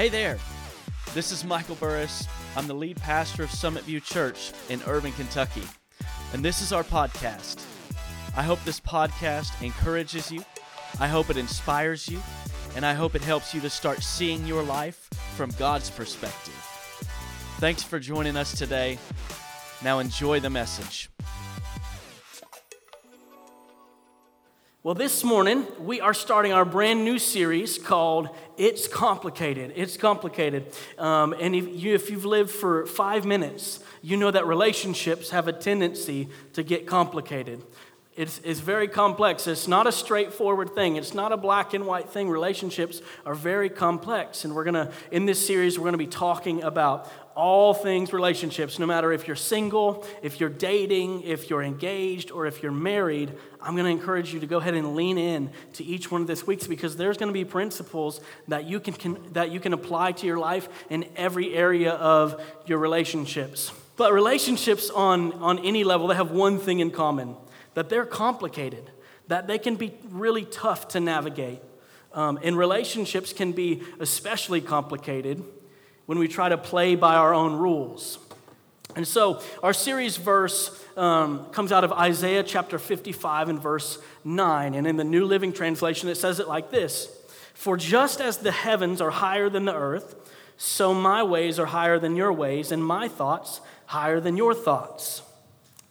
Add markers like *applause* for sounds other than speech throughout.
Hey there. This is Michael Burris. I'm the lead pastor of Summit View Church in Irvine, Kentucky. And this is our podcast. I hope this podcast encourages you. I hope it inspires you. And I hope it helps you to start seeing your life from God's perspective. Thanks for joining us today. Now enjoy the message. Well, this morning we are starting our brand new series called It's Complicated. It's Complicated. Um, and if, you, if you've lived for five minutes, you know that relationships have a tendency to get complicated. It's, it's very complex. It's not a straightforward thing. It's not a black and white thing. Relationships are very complex. And we're going to, in this series, we're going to be talking about all things relationships, no matter if you're single, if you're dating, if you're engaged, or if you're married. I'm going to encourage you to go ahead and lean in to each one of these weeks because there's going to be principles that you can, can that you can apply to your life in every area of your relationships. But relationships on, on any level, they have one thing in common that they're complicated, that they can be really tough to navigate. Um, and relationships can be especially complicated when we try to play by our own rules. And so, our series verse um, comes out of Isaiah chapter 55 and verse 9. And in the New Living Translation, it says it like this For just as the heavens are higher than the earth, so my ways are higher than your ways, and my thoughts higher than your thoughts.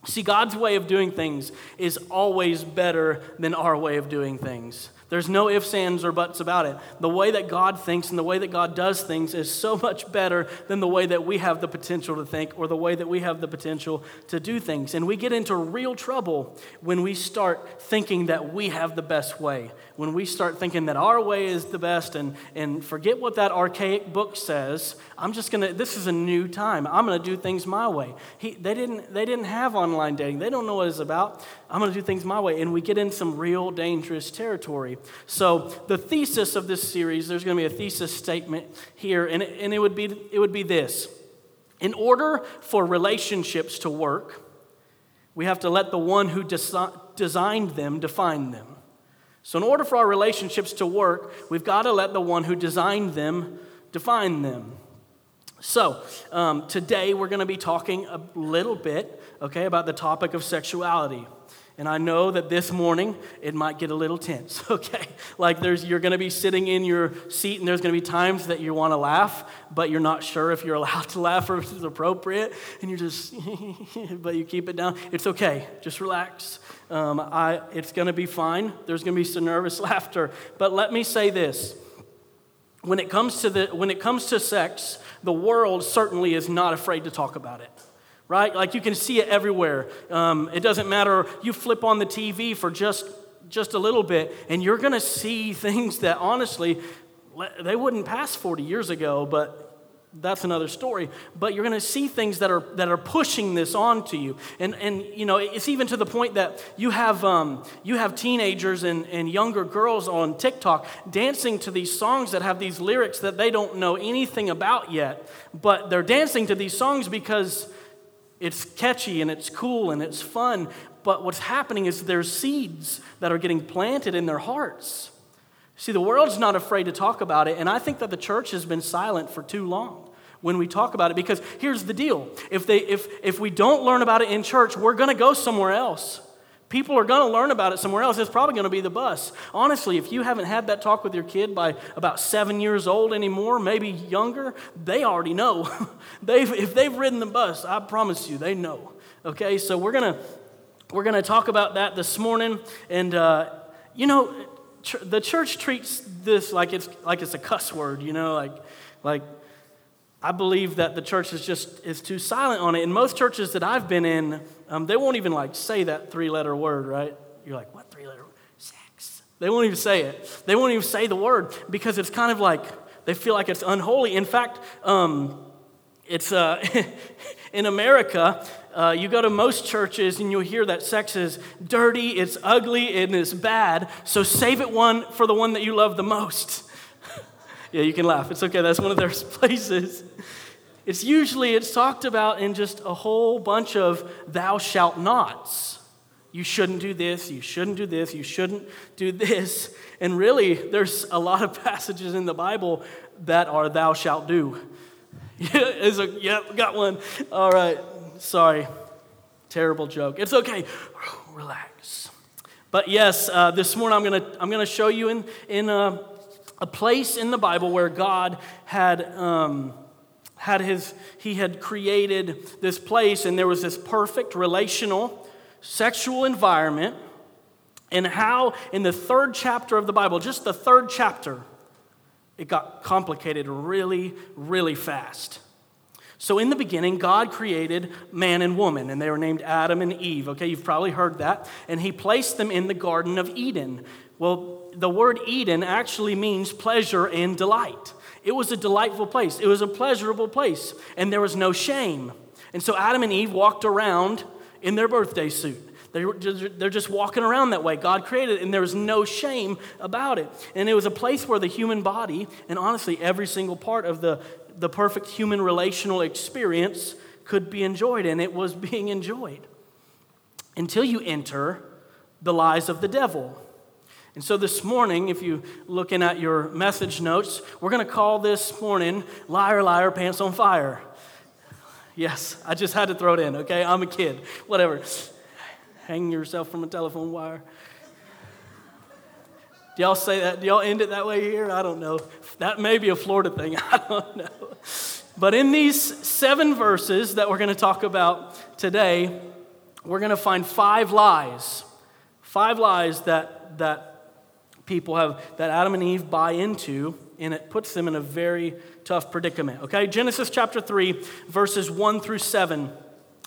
See, God's way of doing things is always better than our way of doing things. There's no ifs, ands, or buts about it. The way that God thinks and the way that God does things is so much better than the way that we have the potential to think or the way that we have the potential to do things. And we get into real trouble when we start thinking that we have the best way, when we start thinking that our way is the best and, and forget what that archaic book says. I'm just going to, this is a new time. I'm going to do things my way. He, they, didn't, they didn't have online dating, they don't know what it's about. I'm going to do things my way. And we get in some real dangerous territory. So, the thesis of this series, there's going to be a thesis statement here, and it, and it, would, be, it would be this In order for relationships to work, we have to let the one who desi- designed them define them. So, in order for our relationships to work, we've got to let the one who designed them define them. So, um, today we're going to be talking a little bit, okay, about the topic of sexuality. And I know that this morning it might get a little tense, *laughs* okay? Like there's you're going to be sitting in your seat and there's going to be times that you want to laugh, but you're not sure if you're allowed to *laughs* laugh or if it's appropriate, and you're just *laughs* but you keep it down. It's okay. Just relax. Um, I, it's going to be fine. There's going to be some nervous laughter, but let me say this. When it comes to the when it comes to sex, the world certainly is not afraid to talk about it right? Like you can see it everywhere. Um, it doesn't matter. You flip on the TV for just just a little bit, and you're going to see *laughs* things that honestly they wouldn't pass 40 years ago, but that's another story. But you're going to see things that are that are pushing this onto you, and and you know it's even to the point that you have um, you have teenagers and, and younger girls on TikTok dancing to these songs that have these lyrics that they don't know anything about yet, but they're dancing to these songs because it's catchy and it's cool and it's fun, but what's happening is there's seeds that are getting planted in their hearts. See, the world's not afraid to talk about it, and I think that the church has been silent for too long when we talk about it because here's the deal if, they, if, if we don't learn about it in church, we're going to go somewhere else. People are going to learn about it somewhere else. It's probably going to be the bus. Honestly, if you haven't had that talk with your kid by about seven years old anymore, maybe younger, they already know. *laughs* they've, if they've ridden the bus, I promise you, they know. Okay, so we're going to we're going to talk about that this morning. And, uh, you know, ch- the church treats this like it's, like it's a cuss word, you know, like, like I believe that the church is just is too silent on it. In most churches that I've been in, um, they won't even like say that three-letter word, right? You're like, what three-letter word? Sex. They won't even say it. They won't even say the word because it's kind of like they feel like it's unholy. In fact, um, it's uh, *laughs* in America. Uh, you go to most churches and you'll hear that sex is dirty, it's ugly, and it's bad. So save it one for the one that you love the most. *laughs* Yeah, you can laugh. It's okay. That's one of their *laughs* places. It's usually it's talked about in just a whole bunch of thou shalt nots. You shouldn't do this, you shouldn't do this, you shouldn't do this. And really, there's a lot of *laughs* passages in the Bible that are thou shalt do. *laughs* Is a, yep, got one. All right, sorry. Terrible joke. It's okay. Relax. But yes, uh, this morning I'm going to I'm gonna show you in, in a, a, place in the Bible where God had. Um, had his he had created this place and there was this perfect relational sexual environment. And how in the third chapter of the bible just the third chapter it got complicated really really fast. So in the beginning god created man and woman and they were named adam and eve okay? You've probably heard that. And he placed them in the garden of eden. Well the word eden actually means pleasure and delight it was a delightful place, it was a pleasurable place, and there was no shame. And so Adam and Eve walked around in their birthday suit. They're just walking around that way. God created it, and there was no shame about it. And it was a place where the human body, and honestly, every single part of the, the perfect human relational experience could be enjoyed, and it was *laughs* being enjoyed until you enter the lies of the devil. And so this morning, if you're looking at your message notes, we're going to call this morning Liar, Liar, Pants on Fire. Yes, I just had to throw it in, okay? I'm a kid. Whatever. Hang yourself from a telephone wire. Do y'all say that? Do y'all end it that way here? I don't know. That may be a Florida thing. *laughs* I don't know. But in these seven verses that we're going to talk about today, we're going to find five lies. Five lies that, that people have that Adam and Eve buy into, and it puts them in a very tough predicament. Okay, Genesis chapter 3, verses 1 through 7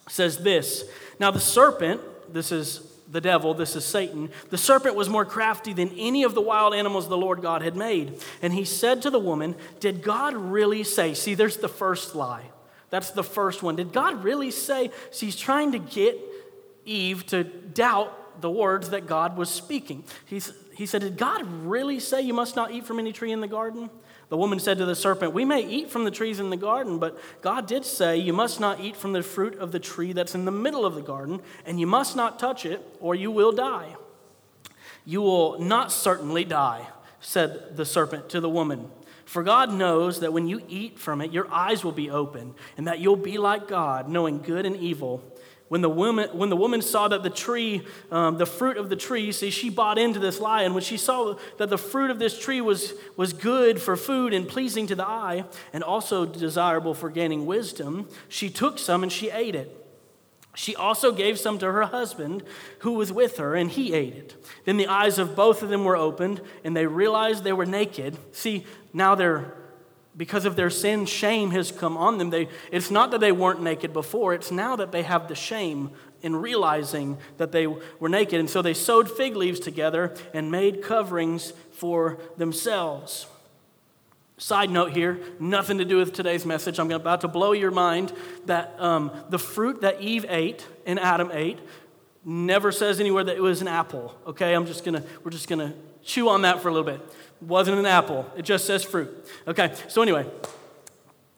says this Now the serpent, this is the devil, this is Satan, the serpent was more crafty than any of the wild animals the Lord God had made. And he said to the woman, Did God really say? See, there's the first lie. That's the first one. Did God really say? See, he's trying to get Eve to doubt the words that God was speaking. He's, he said, Did God really say you must not eat from any tree in the garden? The woman said to the serpent, We may eat from the trees in the garden, but God did say, You must not eat from the fruit of the tree that's in the middle of the garden, and you must not touch it, or you will die. You will not certainly die, said the serpent to the woman. For God knows that when you eat from it, your eyes will be open, and that you'll be like God, knowing good and evil. When the woman, when the woman saw that the tree, um, the fruit of the tree, see, she bought into this lie. And when she saw that the fruit of this tree was, was good for food and pleasing to the eye, and also desirable for gaining wisdom, she took some and she ate it. She also gave some to her husband who was with her, and he ate it. Then the eyes of both of them were opened, and they realized they were naked. See, now they're because of their sin, shame has come on them. They, it's not that they weren't naked before, it's now that they have the shame in realizing that they were naked. And so they sewed fig leaves together and made coverings for themselves. Side note here, nothing to do with today's message. I'm about to blow your mind that um, the fruit that Eve ate and Adam ate never says anywhere that it was an apple. Okay, I'm just gonna, we're just gonna chew on that for a little bit wasn't an apple. It just says fruit. Okay, so anyway,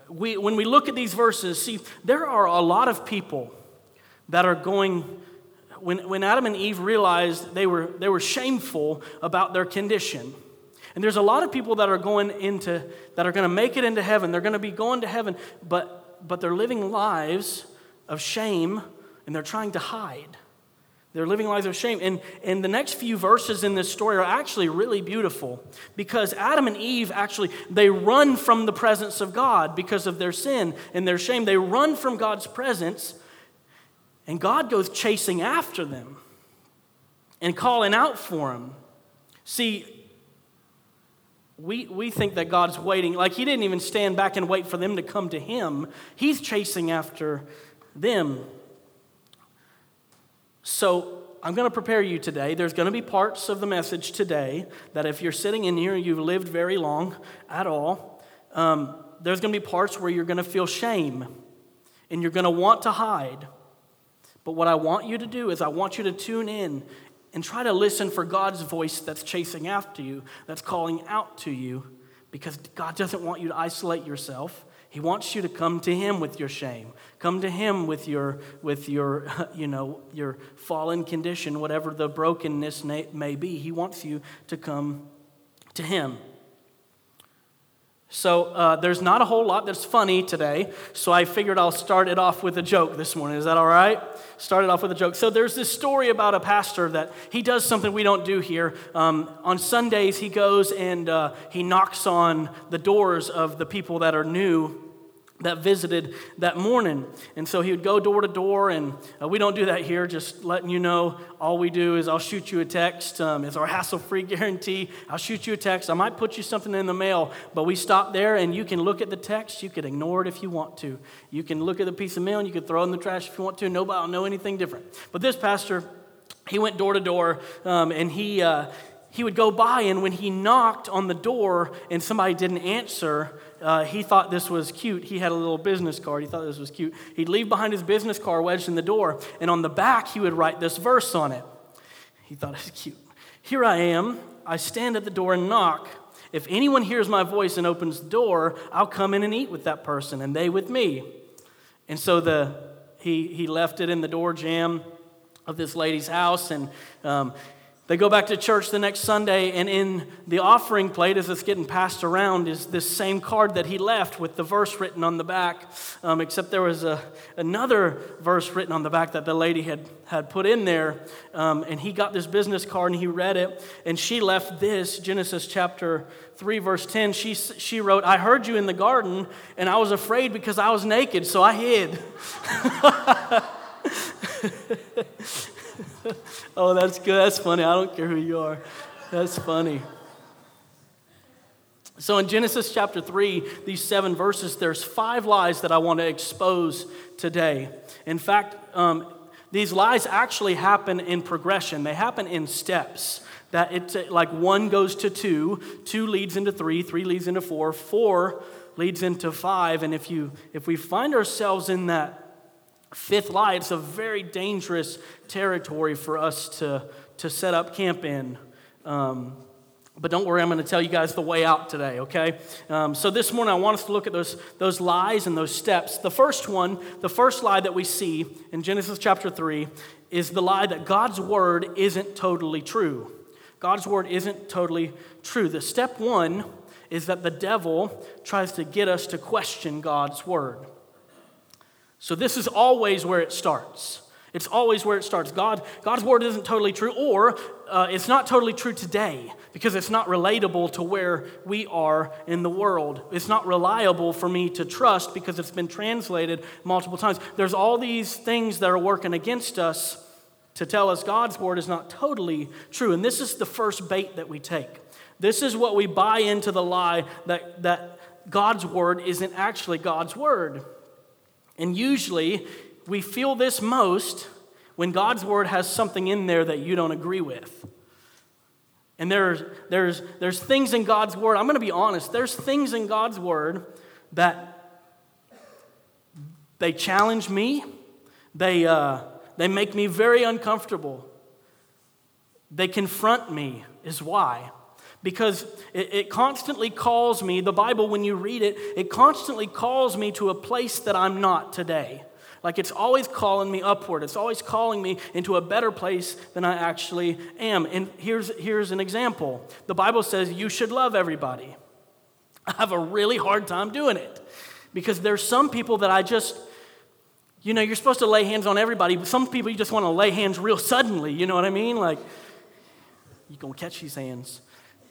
we, when we look at these verses, see, there are a lot of people that are going, when, when Adam and Eve realized they were, they were shameful about their condition. And there's a lot of people that are going into, that are going to make it into heaven. They're going to be going to heaven, but, but they're living lives of shame and they're trying to hide. They're living lives of shame. And, and the next few verses in this story are actually really beautiful because Adam and Eve actually, they run from the presence of God because of their sin and their shame. They run from God's presence and God goes chasing after them and calling out for them. See, we, we think that God's waiting, like He didn't even stand back and wait for them to come to Him. He's chasing after them. So I'm going to prepare you today. There's going to be parts of the message today that if you're sitting in here and you've lived very long at all, um, there's going to be parts where you're going to feel shame and you're going to want to hide. But what I want you to do is I want you to tune in and try to listen for God's voice that's chasing after you, that's calling out to you, because God doesn't want you to isolate yourself. He wants you to come to him with your shame. Come to him with your with your *laughs* you know your fallen condition, whatever the brokenness may be. He wants you to come to him. So uh, there's not a whole lot that's funny today, so I figured I'll start it off with a joke this morning. Is that all right? Start it off with a joke. So there's this story about a pastor that he does something we don't do here. Um, on Sundays, he goes and uh, he knocks on the doors of the people that are new that visited that morning. And so he would go door to door, and uh, we don't do that here, just letting you know. All we do is I'll shoot you a text. Um, it's our hassle free *laughs* guarantee. I'll shoot you a text. I might put you something in the mail, but we stop there, and you can look at the text. You can ignore it if you want to. You can look at the piece of mail, and you can throw it in the trash if you want to. Nobody will know anything different. But this pastor, he went door to door, um, and he. Uh, he would go by, and when he knocked on the door and somebody didn't answer, uh, he thought this was cute. He had a little business card. He thought this was cute. He'd leave behind his business card wedged in the door, and on the back, he would write this verse on it. He thought it was cute. Here I am. I stand at the door and knock. If anyone hears my voice and opens the door, I'll come in and eat with that person, and they with me. And so the, he, he left it in the door jamb of this lady's house, and um, they go back to church the next Sunday, and in the offering plate, as it's getting passed around, is this same card that he left with the verse written on the back. Um, except there was a, another verse written on the back that the lady had, had put in there. Um, and he got this business card and he read it, and she left this Genesis chapter 3, verse 10. She, she wrote, I heard you in the garden, and I was afraid because I was naked, so I hid. *laughs* *laughs* oh, that's good. That's funny. I don't care who you are. That's funny. So, in Genesis chapter 3, these seven verses, there's five lies that I want to expose today. In fact, um, these lies actually happen in progression, they happen in steps. That it's like one goes to two, two leads into three, three leads into four, four leads into five. And if, you, if we find ourselves in that fifth lie, it's a very dangerous territory for us to, to set up camp in. Um, but don't worry, I'm going to tell you guys the way out today, okay? Um, so this morning, I want us to look at those, those lies and those steps. The first one, the first lie that we see in Genesis chapter 3, is the lie that God's word isn't totally true. God's word isn't totally true. The step one is that the devil tries to get us to question God's word. So this is always where it starts. It's always where it starts. God, God's word isn't totally true, or uh, it's not totally true today because it's not relatable to where we are in the world. It's not reliable for me to trust because it's been translated multiple times. There's all these things that are working against us to tell us God's word is not totally true. And this is the first bait that we take. This is what we buy into the lie that, that God's word isn't actually God's word. And usually we feel this most when God's word has something in there that you don't agree with. And there's, there's, there's things in God's word, I'm going to be honest, there's things in God's word that they challenge me, they, uh, they make me very uncomfortable, they confront me, is why because it, it, constantly calls me, the Bible, when you read it, it constantly calls me to a place that I'm not today. Like it's always calling me upward. It's always calling me into a better place than I actually am. And here's, here's an example the Bible says you should love everybody. I have a really hard time doing it because there's some people that I just, you know, you're supposed to lay hands on everybody, but some people you just want to lay hands real suddenly. You know what I mean? Like, you're going to catch these hands.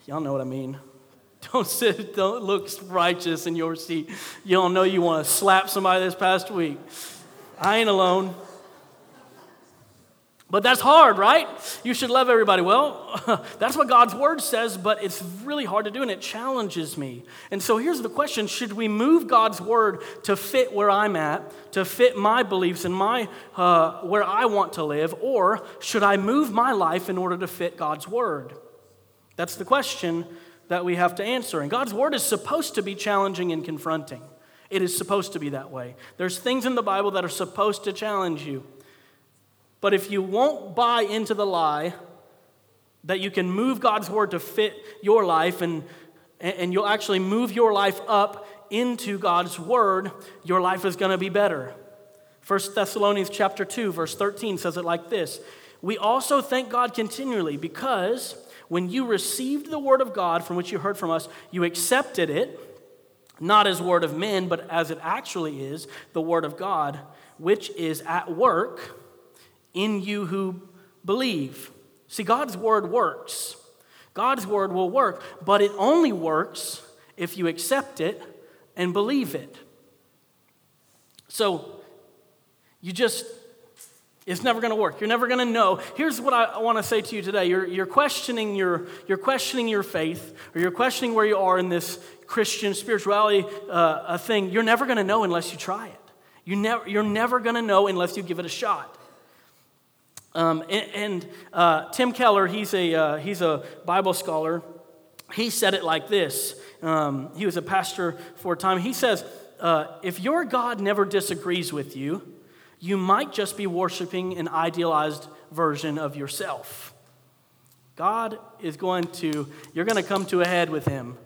Y'all know what I mean. *laughs* Don't sit, don't look righteous in your seat. Don't know you want to slap somebody this past week. I ain't alone. But that's hard, right? You should love everybody. Well, *laughs* that's what God's word says, but it's really hard to do and it challenges me. And so here's the question Should we move God's word to fit where I'm at, to fit my beliefs and my, uh, where I want to live, or should I move my life in order to fit God's word? That's the question that we have to answer. And God's word is supposed to be challenging and confronting. It is supposed to be that way. There's things in the Bible that are supposed to challenge you. But if you won't buy into the lie that you can move God's word to fit your life and, and you'll actually move your life up into God's word, your life is going to be better. 1 Thessalonians chapter 2 verse 13 says it like this. We also thank God continually because when you received the word of God from which you heard from us, you accepted it not as word of men, but as it actually is, the word of God, which is at work in you who believe. See, God's word works. God's word will work, but it only works if you accept it and believe it. So, you just, it's never going to work. You're never going to know. Here's what I, want to say to you today. You're, you're, questioning your, you're questioning your faith, or you're questioning where you are in this Christian spirituality uh, thing. You're never going to know unless you try it. You never, you're never going to know unless you give it a shot. Um, and, and uh, Tim Keller, he's a, uh, he's a Bible scholar. He said it like this. Um, he was a pastor for a time. He says, uh, If your God never disagrees with you, you might just be worshiping an idealized version of yourself. God is going to, you're going to come to a head with him.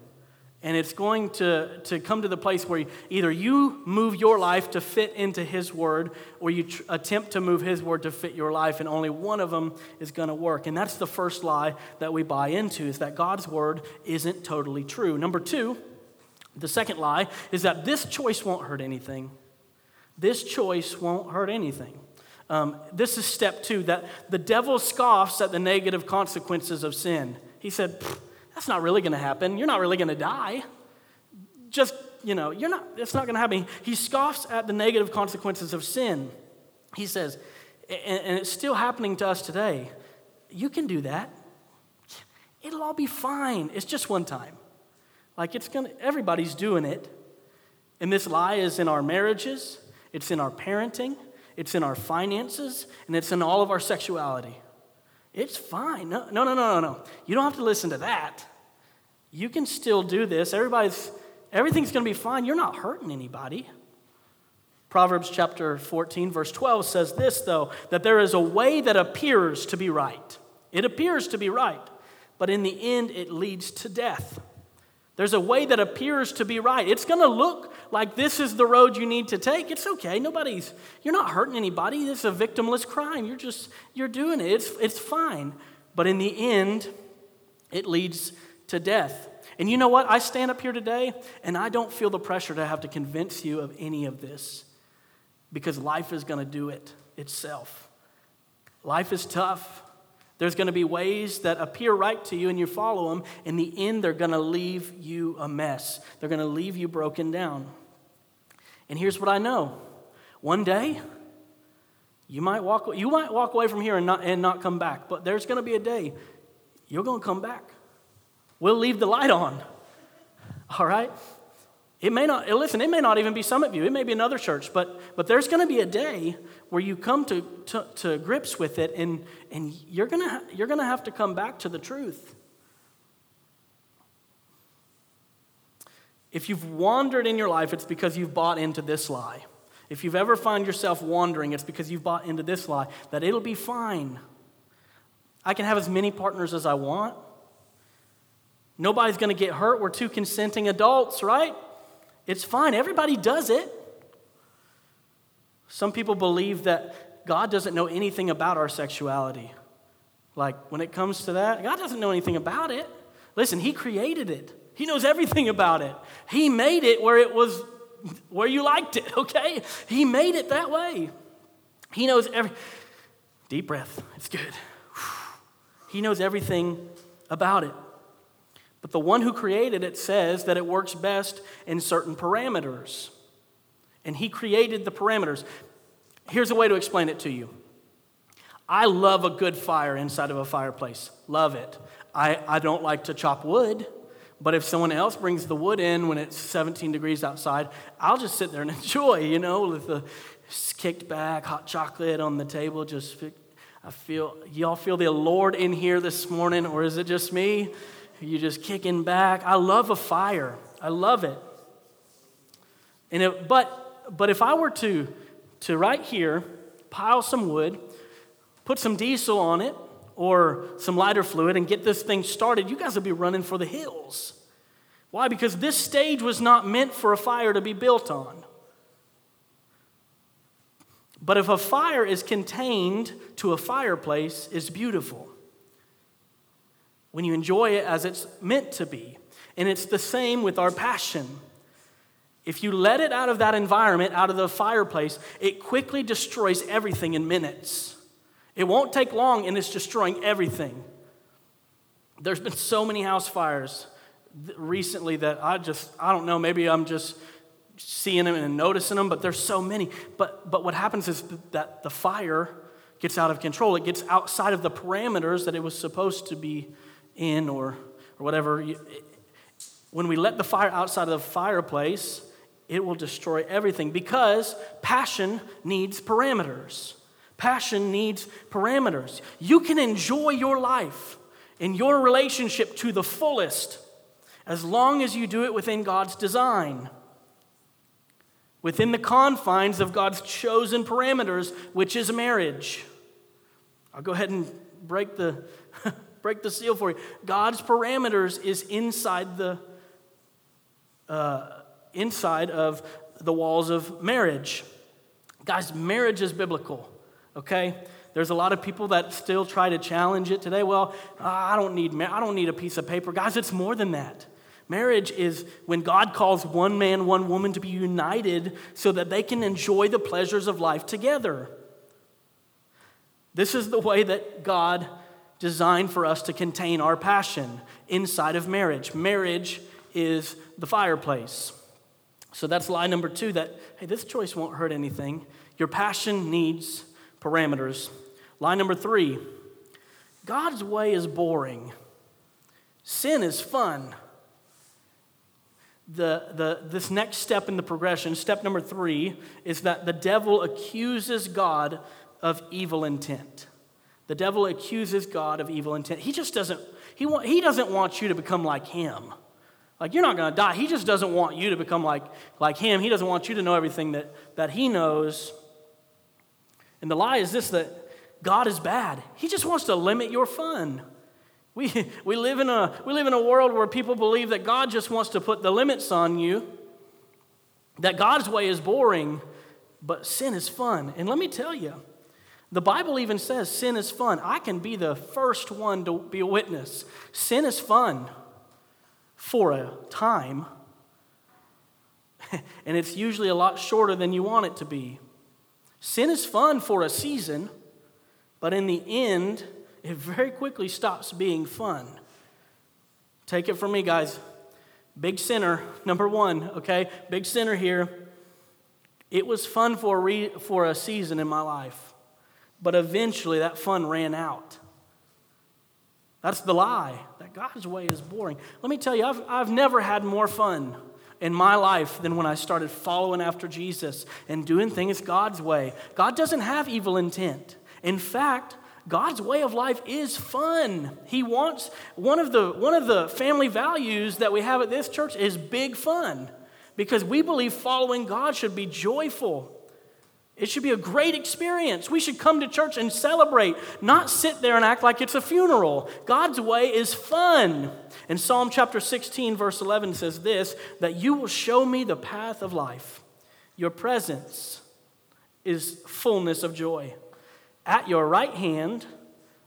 And it's going to, to come to the place where either you move your life to fit into His Word or you tr- attempt to move His Word to fit your life, and only one of them is going to work. And that's the first lie that we buy into is that God's Word isn't totally true. Number two, the second lie is that this choice won't hurt anything. This choice won't hurt anything. Um, this is step two that the devil scoffs at the negative consequences of sin. He said, that's not really going to happen. You're not really going to die. Just, you know, you're not, it's not going to happen. He scoffs at the negative consequences of sin. He says, and, it's still happening to us today. You can do that. It'll all be fine. It's just one time. Like it's going to, everybody's doing it. And this lie is in our marriages, it's in our parenting, it's in our finances, and it's in all of our sexuality. It's fine. No, no, no, no, no. You don't have to listen to that. You can still do this. Everybody's, everything's going to be fine. You're not hurting anybody. Proverbs chapter 14, verse 12 says this, though, that there is a way that appears to be right. It appears to be right, but in the end, it leads to death. There's a way that appears to be right. It's going to look like this is the road you need to take. It's okay. Nobody's, you're not hurting anybody. This is a victimless crime. You're just, you're doing it. It's, it's fine. But in the end, it leads to death. And you know what? I stand up here today and I don't feel the pressure to have to convince you of any of this because life is going to do it itself. Life is tough. There's going to be ways that appear right to you and you follow them. In the end, they're going to leave you a mess. They're going to leave you broken down. And here's what I know one day, you might walk, you might walk away from here and not, and not come back, but there's going to be a day you're going to come back. We'll leave the light on. All right? It may not, listen, it may not even be Summit View. It may be another church, but, but there's going to be a day where you come to, to, to grips with it and, and you're going you're going to have to come back to the truth. If you've wandered in your life, it's because you've bought into this lie. If you've ever found yourself wandering, it's because you've bought into this lie that it'll be fine. I can have as many partners as I want. Nobody's going to get hurt. We're two consenting adults, right? It's fine. Everybody does it. Some people believe that God doesn't know anything about our sexuality. Like, when it comes to that, God doesn't know anything about it. Listen, He created it, He knows everything about it. He made it where it was, where you liked it, *laughs* okay? He made it that way. He knows every. Deep breath, it's good. He knows everything about it. But the one who created it says that it works best in certain parameters. And he created the parameters. Here's a way to explain it to you I love a good fire inside of a fireplace. Love it. I, I don't like to chop wood, but if someone else brings the wood in when it's 17 degrees outside, I'll just sit there and *laughs* enjoy, you know, with the kicked back hot chocolate on the table. Just, I feel, y'all feel the Lord in here this morning, or is it just me? You just kicking back. I love a fire. I love it. And it, but but if I were to to right here pile some wood, put some diesel on it or some lighter fluid and get this thing started, you guys would be running for the hills. Why? Because this stage was not meant for a fire to be built on. But if a fire is contained to a fireplace, it's beautiful. When you enjoy it as it's meant to be. And it's the same with our passion. If you let it out of that environment, out of the fireplace, it quickly destroys everything in minutes. It won't take long and it's destroying everything. There's been so many house fires recently that I just, I don't know, maybe I'm just seeing them and noticing them, but there's so many. But, but what happens is that the fire gets out of control. It gets outside of the parameters that it was supposed to be in or, or whatever. When we let the fire outside of the fireplace, it will destroy everything because passion needs parameters. Passion needs parameters. You can enjoy your life and your relationship to the fullest as long as you do it within God's design, within the confines of God's chosen parameters, which is marriage. I'll go ahead and break the, *laughs* break the seal for you. God's parameters is inside the uh, inside of the walls of marriage. Guys, marriage is biblical. Okay, there's a lot of people that still try to challenge it today. Well, I don't need I don't need a piece of paper. Guys, it's more than that. Marriage is when God calls one man, one woman to be united so that they can enjoy the pleasures of life together. This is the way that God designed for us to contain our passion inside of marriage. Marriage is the fireplace. So that's lie number two that, hey, this choice won't hurt anything. Your passion needs parameters. Lie number three God's way is boring, sin is fun the, the, this next step in the progression, step number three, is that the devil accuses God of evil intent. The devil accuses God of evil intent. He just doesn't, he, want, he doesn't want you to become like him. Like, you're not going to die. He just doesn't want you to become like, like him. He doesn't want you to know everything that, that he knows. And the lie is this that God is bad. He just wants to limit your fun. We, we, live in a, we live in a world where people believe that God just wants to put the limits on you, that God's way is boring, but sin is fun. And let me tell you, the Bible even says sin is fun. I can be the first one to be a witness. Sin is fun for a time, *laughs* and it's usually a lot shorter than you want it to be. Sin is fun for a season, but in the end, it very quickly stops being fun. Take it from me, guys. Big sinner, *laughs* number one, okay? Big sinner here. It was fun for a, re- for a season in my life, but eventually that fun ran out. That's the lie, that God's way is boring. Let me tell you, I've, I've never had more fun in my life than when I started following after Jesus and doing things God's way. God doesn't have evil intent. In fact, God's way of life is fun. He wants one of the one of the family values that we have at this church is big fun because we believe following God should be joyful. It should be a great experience. We should come to church and celebrate, not sit there and act like it's a funeral. God's way is fun. And Psalm chapter 16, verse 11 says this that you will show me the path of life. Your presence is fullness of joy. At your right hand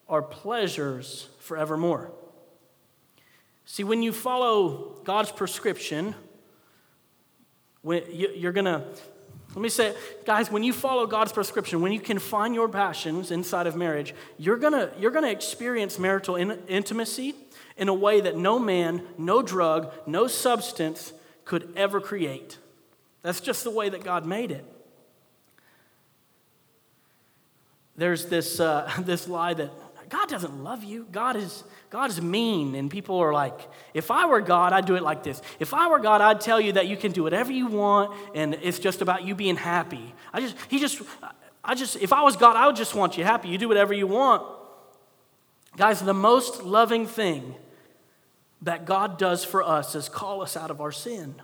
are pleasures forevermore. See, when you follow God's prescription, when you're going to, let me say, guys, when you follow God's prescription, when you confine your passions inside of marriage, you're going to, you're to experience marital in, intimacy in a way that no man, no drug, no substance could ever create. That's just the way that God made it. there's this, uh, *laughs* this lie that God doesn't love you. God is, God is mean. And people are like, if I were God, I'd do it like this. If I were God, I'd tell you that you can do whatever you want and it's just about you being happy. I just, he just, I just, if I was God, I would just want you happy. You do whatever you want. Guys, the most loving thing that God does for us is call us out of our sin.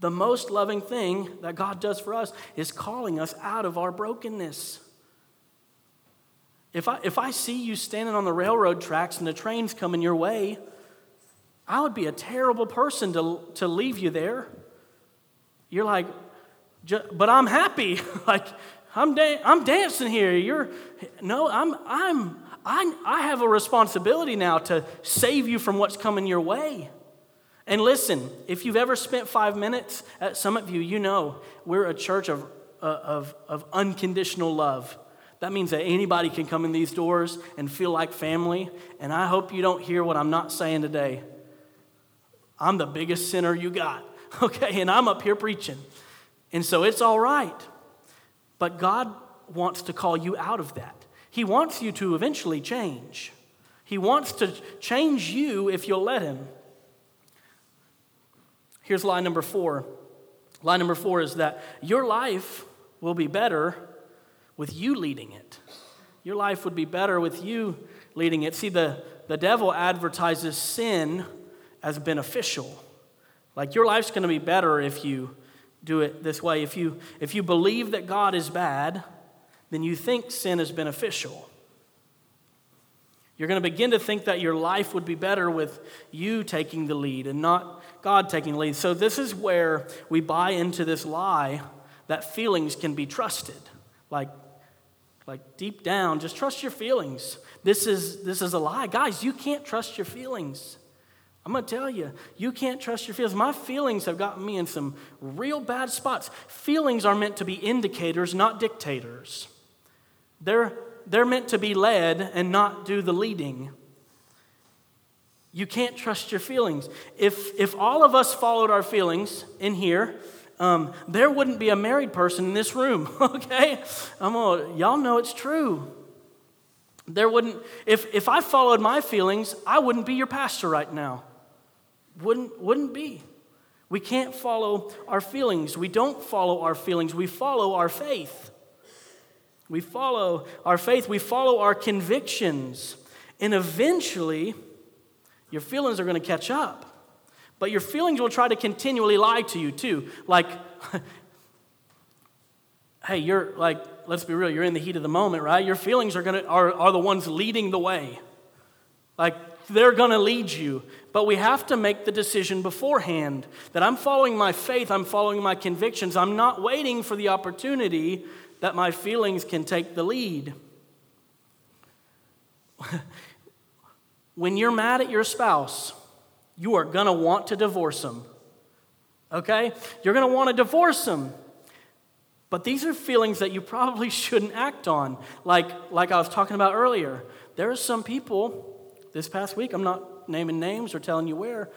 The most loving thing that God does for us is calling us out of our brokenness. If I, if I see you standing on the railroad tracks and the train's coming your way, I would be a terrible person to, to leave you there. You're like, but I'm happy. *laughs* like, I'm, da- I'm dancing here. You're, no, I'm, I'm, I, I have a responsibility now to save you from what's coming your way. And listen, if you've ever spent five minutes at Summit View, you know we're a church of, uh, of, of unconditional love. That means that anybody can come in these doors and feel like family. And I hope you don't hear what I'm not saying today. I'm the biggest sinner you got, *laughs* okay? And I'm up here preaching. And so it's all right. But God wants to call you out of that. He wants you to eventually change. He wants to change you if you'll let Him. Here's line number four. Line number four is that your life will be better with you leading it. Your life would be better with you leading it. See, the, the devil advertises sin as beneficial. Like your life's going to be better if you do it this way. If you, if you believe that God is bad, then you think sin is beneficial. You're going to begin to think that your life would be better with you taking the lead and not God taking the lead. So, this is where we buy into this lie that feelings can be trusted. Like, like deep down, just trust your feelings. This is, this is a lie. Guys, you can't trust your feelings. I'm going to tell you, you can't trust your feelings. My feelings have gotten me in some real bad spots. Feelings are meant to be indicators, not dictators. They're, they're meant to be led and not do the leading. You can't trust your feelings. If, if all of us followed our feelings in here, um, there wouldn't be a married person in this room, *laughs* okay? I'm y'all know it's true. There wouldn't, if, if I followed my feelings, I wouldn't be your pastor right now. Wouldn't, wouldn't be. We can't follow our feelings. We don't follow our feelings. We follow our faith. We follow our faith. We follow our convictions. And eventually, your feelings are going to catch up. But your feelings will try to continually lie to you, too. Like, *laughs* hey, you're like, let's be real, you're in the heat of the moment, right? Your feelings are, gonna, are, are the ones leading the way. Like, they're to lead you. But we have to make the decision beforehand that I'm following my faith, I'm following my convictions. I'm not waiting for the opportunity that my feelings can take the lead. *laughs* when you're mad at your spouse, you are going to want to divorce them. Okay? You're going to want to divorce them. But these are feelings that you probably *laughs* shouldn't act on. Like, like I was talking about earlier. There are some people this past week, I'm not naming names or telling you where,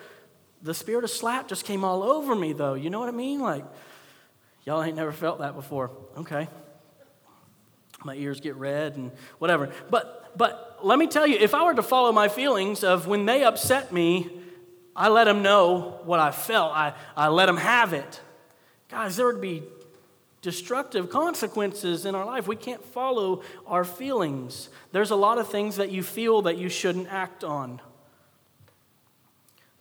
the spirit of slap just came all over me, though. You know what I mean? Like, y'all ain't never felt that before. Okay. My ears get red and whatever. But, but let me tell you, if I were to follow my feelings of when they upset me, I let them know what I felt, I, I let them have it. Guys, there would be destructive consequences in our life. We can't follow our feelings. There's a lot of things that you feel that you shouldn't act on.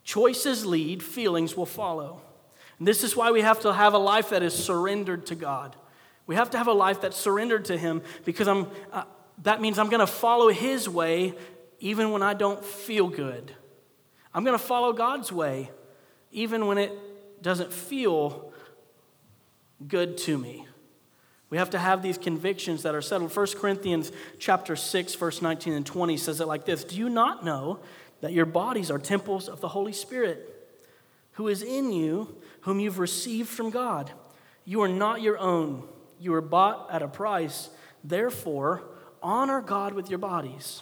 Choices lead, feelings will follow. And this is why we have to have a life that is surrendered to God. We have to have a life that's surrendered to Him because I'm, uh, that means I'm going to follow His way even when I don't feel good. I'm going to follow God's way even when it doesn't feel good to me. We have to have these convictions that are settled. 1 Corinthians chapter 6 verse 19 and 20 says it like this, "Do you not know that your bodies are temples of the Holy Spirit, who is in you, whom you've received from God? You are not your own. You were bought at a price. Therefore, honor God with your bodies."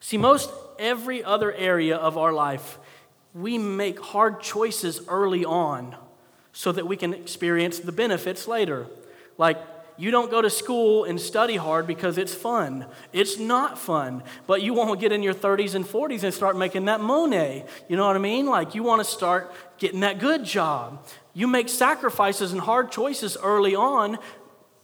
See, most every other area of our life, we make hard choices early on so that we can experience the benefits later. Like, you don't go to school and study hard because it's fun. It's not fun. But you won't get in your 30s and 40s and start making that money. You know what I mean? Like, you want to start getting that good job. You make sacrifices and hard choices early on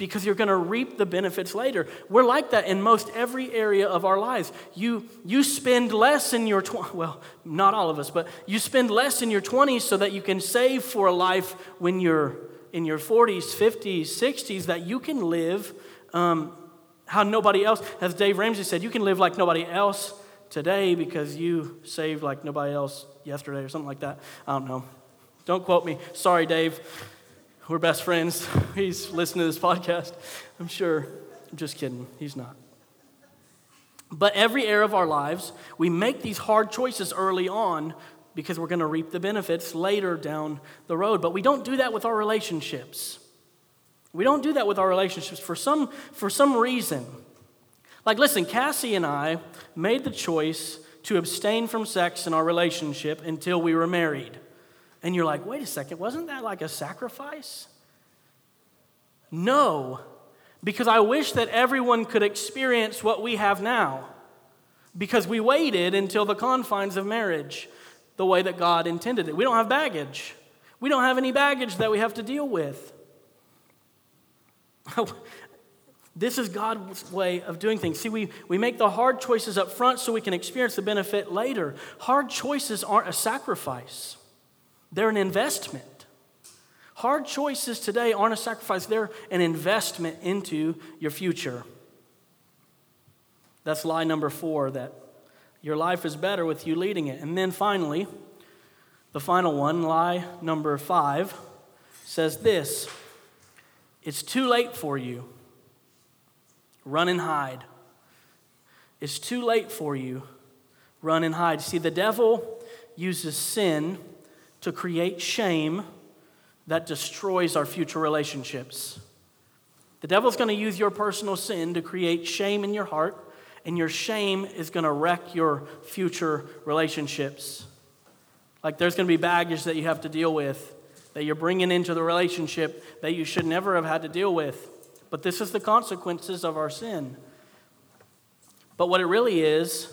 because you're going to reap the benefits later. We're like that in most every area of our lives. You, you spend less in your, tw- well, not all of us, but you spend less in your 20s so that you can save for a life when you're in your 40s, 50s, 60s, that you can live um, how nobody else, as Dave Ramsey said, you can live like nobody else today because you saved like nobody else yesterday or something like that. I don't know. Don't quote me. Sorry, Dave. We're best friends. He's listening to this podcast, I'm sure. I'm just kidding. He's not. But every era of our lives, we make these hard choices early on because we're going to reap the benefits later down the road. But we don't do that with our relationships. We don't do that with our relationships for some, for some reason. Like, listen, Cassie and I made the choice to abstain from sex in our relationship until we were married. And you're like, wait a second, wasn't that like a sacrifice? No, because I wish that everyone could experience what we have now. Because we waited until the confines of marriage the way that God intended it. We don't have baggage. We don't have any baggage that we have to deal with. *laughs* this is God's way of doing things. See, we, we make the hard choices up front so we can experience the benefit later. Hard choices aren't a sacrifice, they're an investment. Hard choices today aren't a sacrifice, they're an investment into your future. That's lie number four that your life is better with you leading it. And then finally, the final one, lie number five, says this It's too late for you. Run and hide. It's too late for you. Run and hide. See, the devil uses sin to create shame that destroys our future relationships. The devil's going to use your personal sin to create shame in your heart, and your shame is going to wreck your future relationships. Like there's going to be baggage that you have to deal with, that you're bringing into the relationship that you should never have had to deal with. But this is the consequences of our sin. But what it really is,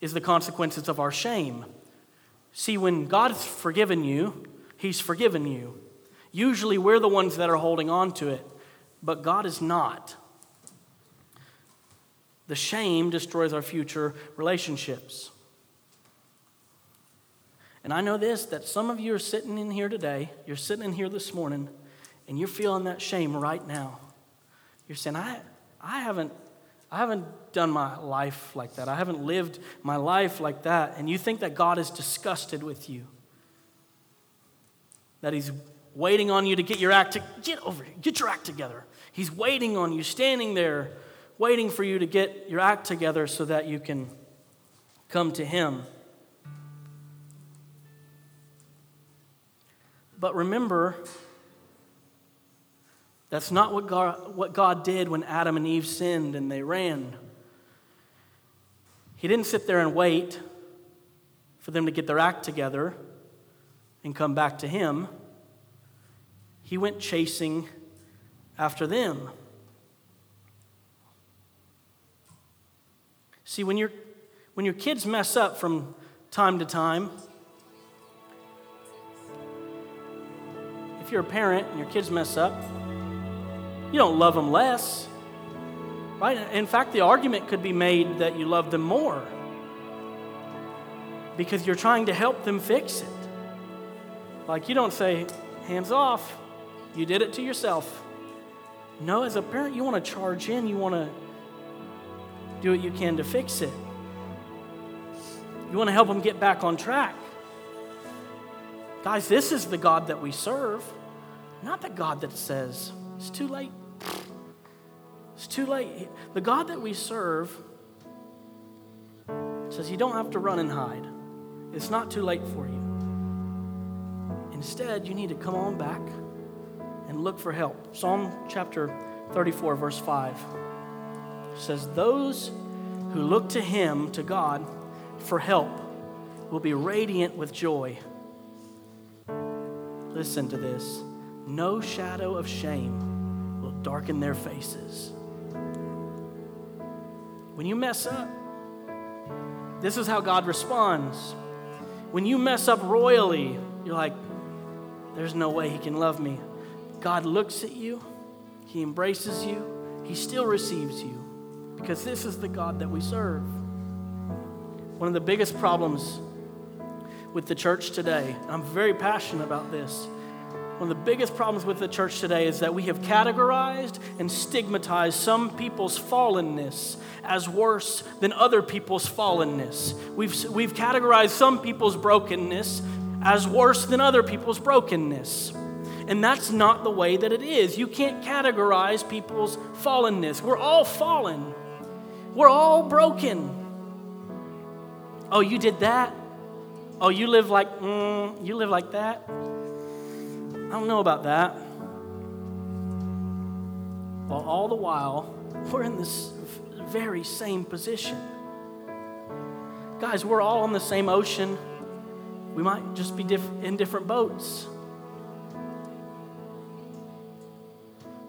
is the consequences of our shame. See, when God's forgiven you, He's forgiven you. Usually we're the ones that are holding on to it, but God is not. The shame destroys our future relationships. And I know this that some of you are sitting in here today, you're sitting in here this morning, and you're feeling that shame right now. You're saying, I, I, haven't, I haven't done my life like that. I haven't lived my life like that. And you think that God is disgusted with you, that He's waiting on you to get your act to, get over here, get your act together. He's waiting on you, standing there, waiting for you to get your act together so that you can come to Him. But remember, that's not what God, what God did when Adam and Eve sinned and they ran. He didn't sit there and wait for them to get their act together and come back to Him. He went chasing after them. See, when, you when your kids mess up from time to time, if you're a parent and your kids mess up, you don't love them less. Right? In fact, the argument could be made that you love them more because you're trying to help them fix it. Like you don't say, hands off, you did it to yourself. No, as a parent, you want to charge in, you want to do what you can to fix it. You want to help them get back on track. Guys, this is the God that we serve, not the God that says, it's too late. It's too late. The God that we serve says, you don't have to run and hide. It's not too late for you. Instead, you need to come on back and look for help. Psalm chapter 34, verse 5 says, Those who look to Him, to God, for help will be radiant with joy. Listen to this no shadow of shame will darken their faces. When you mess up, this is how God responds. When you mess up royally, you're like, there's no way He can love me. God looks at you, He embraces you, He still receives you because this is the God that we serve. One of the biggest problems with the church today, I'm very passionate about this, One of the biggest problems with the church today is that we have categorized and stigmatized some people's fallenness as worse than other people's fallenness. We've, we've categorized some people's brokenness as worse than other people's brokenness. And that's not the way that it is. You can't categorize people's fallenness. We're all fallen, we're all broken. Oh, you did that? Oh, you live like, mm, you live like that? I don't know about that. While all the while, *laughs* we're in this very same position. Guys, we're all on the same ocean. We might just be diff- in different boats.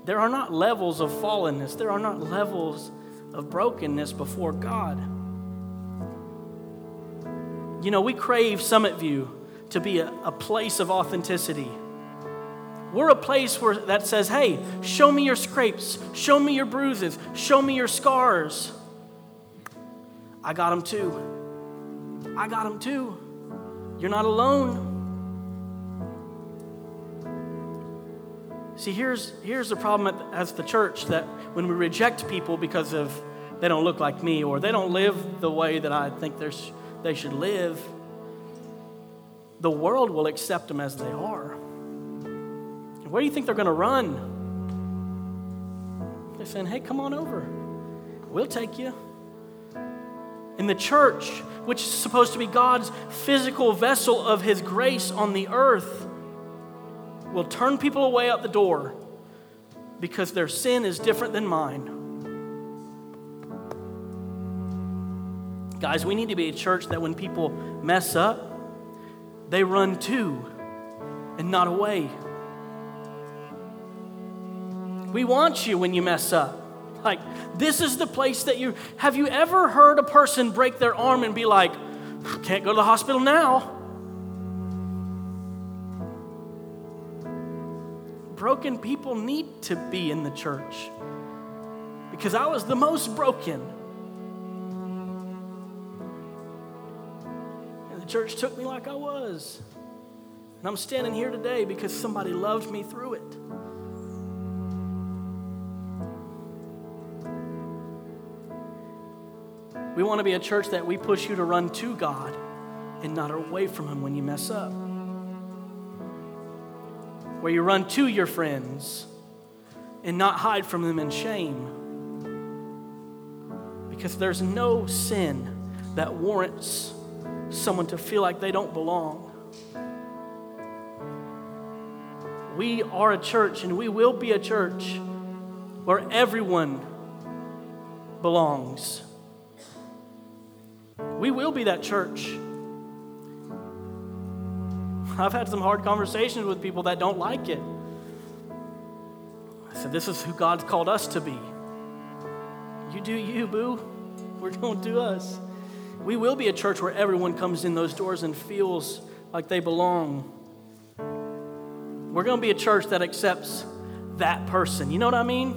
There are not levels of fallenness, there are not levels of brokenness before God. You know, we crave Summit View to be a, a place of authenticity. We're a place where that says, hey, show me your scrapes, show me your bruises, show me your scars. I got them too. I got them too. You're not alone. See, here's, here's the problem as the church that when we reject people because of they don't look like me or they don't live the way that I think they should live, the world will accept them as they are. Where do you think they're going to run? They're saying, hey, come on over. We'll take you. In the church, which is supposed to be God's physical vessel of His grace on the earth, will turn people away out the door because their sin is different than mine. Guys, we need to be a church that when people mess up, they run to and not away. We want you when you mess up. Like, this is the place that you have you ever heard a person break their arm and be like, can't go to the hospital now? Broken people need to be in the church because I was the most broken. And the church took me like I was. And I'm standing here today because somebody loved me through it. We want to be a church that we push you to run to God and not away from Him when you mess up. Where you run to your friends and not hide from them in shame. Because there's no sin that warrants someone to feel like they don't belong. We are a church and we will be a church where everyone belongs. We will be that church. I've had some hard conversations with people that don't like it. I said, This is who God's called us to be. You do you, boo. We're going to do us. We will be a church where everyone comes in those doors and feels like they belong. We're going to be a church that accepts that person. You know what I mean?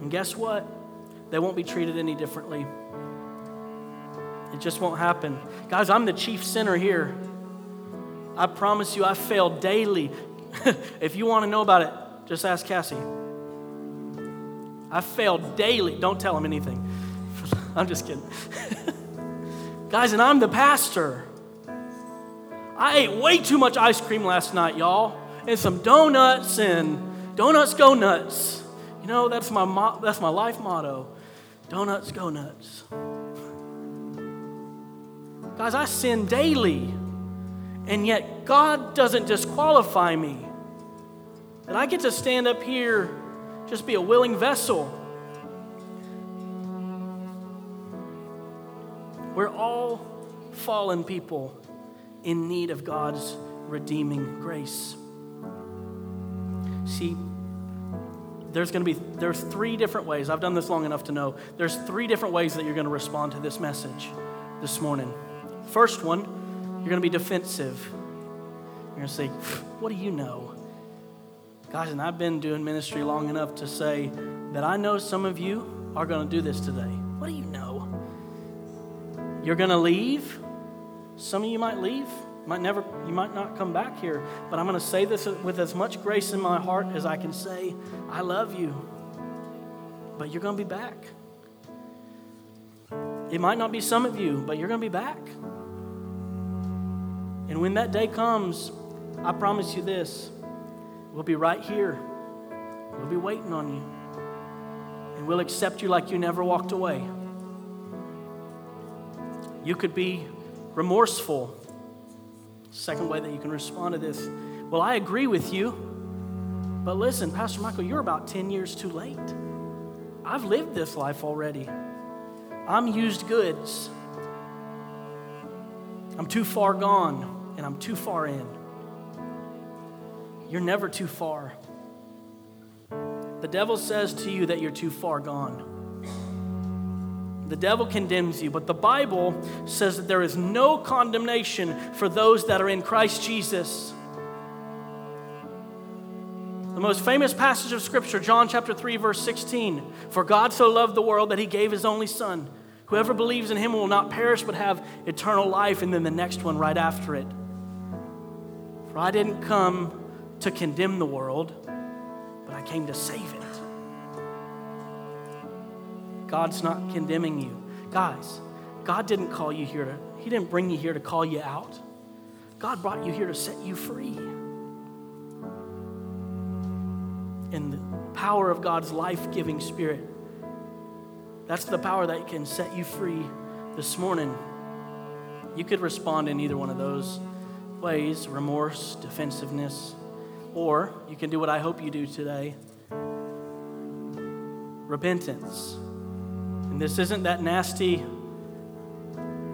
And guess what? They won't be treated any differently. It just won't happen. Guys, I'm the chief sinner here. I promise you, I fail daily. *laughs* if you want to know about it, just ask Cassie. I fail daily. Don't tell him anything. *laughs* I'm just kidding. *laughs* Guys, and I'm the pastor. I ate way too much ice cream last night, y'all, and some donuts, and donuts go nuts. You know, that's my, mo- that's my life motto. Donuts go nuts. Guys, I sin daily, and yet God doesn't disqualify me. And I get to stand up here, just be a willing vessel. We're all fallen people in need of God's redeeming grace. See, there's going to be there's three different ways. I've done this long enough to know. There's three different ways that you're going to respond to this message this morning. First one, you're going to be defensive. You're going to say, What do you know? Guys, and I've been doing ministry long enough to say that I know some of you are going to do this today. What do you know? You're going to leave. Some of you might leave. Might never, you might not come back here, but I'm going to say this with as much grace in my heart as I can say, I love you. But you're going to be back. It might not be some of you, but you're going to be back. And when that day comes, I promise you this we'll be right here. We'll be waiting on you. And we'll accept you like you never walked away. You could be remorseful. Second way that you can respond to this. Well, I agree with you, but listen, Pastor Michael, you're about 10 years too late. I've lived this life already. I'm used goods. I'm too far gone and I'm too far in. You're never too far. The devil says to you that you're too far gone. The devil condemns you, but the Bible says that there is no condemnation for those that are in Christ Jesus. The most famous passage of Scripture, John chapter 3, verse 16. For God so loved the world that he gave his only Son. Whoever believes in him will not perish but have eternal life. And then the next one right after it. For I didn't come to condemn the world, but I came to save it. God's not condemning you. Guys, God didn't call you here to, He didn't bring you here to call you out. God brought you here to set you free. In the power of God's life giving spirit, that's the power that can set you free this morning. You could respond in either one of those ways remorse, defensiveness, or you can do what I hope you do today repentance. And this isn't that nasty,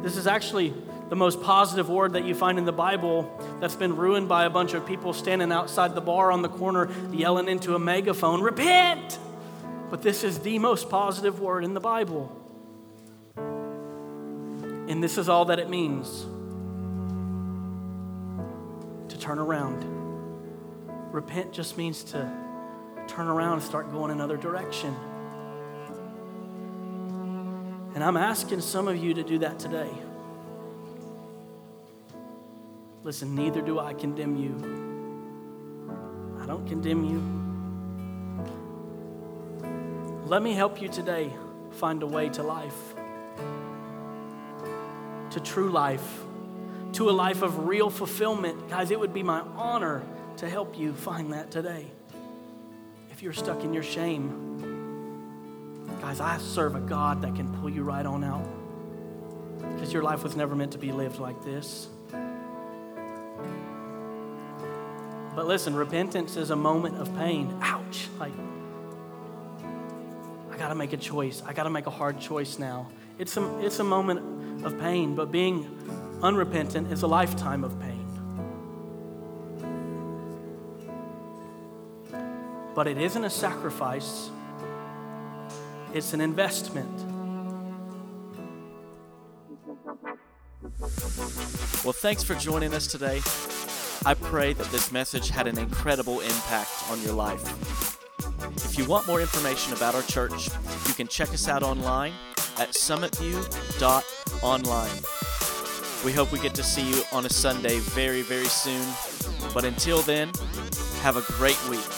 this is actually the most positive word that you find in the Bible that's been ruined by a bunch of people standing outside the bar on the corner yelling into a megaphone, Repent! But this is the most positive word in the Bible. And this is all that it means turn around. Repent just means to turn around and start going another direction. And I'm asking some of you to do that today. Listen, neither do I condemn you. I don't condemn you. Let me help you today find a way to life, to true life, to a life of real fulfillment. Guys, it would be my honor to help you find that today. If you're stuck in your shame, Guys, I serve a God that can pull you right on out because your life was never meant to be lived like this. But listen, repentance is a moment of pain. Ouch. Like, I got to make a choice. I got to make a hard choice now. It's a, it's a moment of pain, but being unrepentant is a lifetime of pain. But it isn't a sacrifice it's an investment. Well, thanks for joining us today. I pray that this message had an incredible impact on your life. If you want more information about our church, you can check us out online at summitview.online. We hope we get to see you on a Sunday very, very soon. But until then, have a great week.